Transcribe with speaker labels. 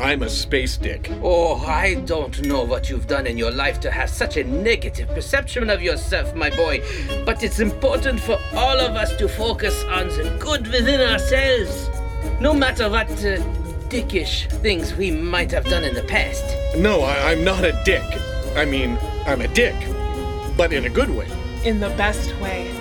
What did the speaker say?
Speaker 1: I'm a space dick.
Speaker 2: Oh, I don't know what you've done in your life to have such a negative perception of yourself, my boy, but it's important for all of us to focus on the good within ourselves. No matter what uh, dickish things we might have done in the past.
Speaker 1: No, I, I'm not a dick. I mean, I'm a dick, but in a good way.
Speaker 3: In the best way.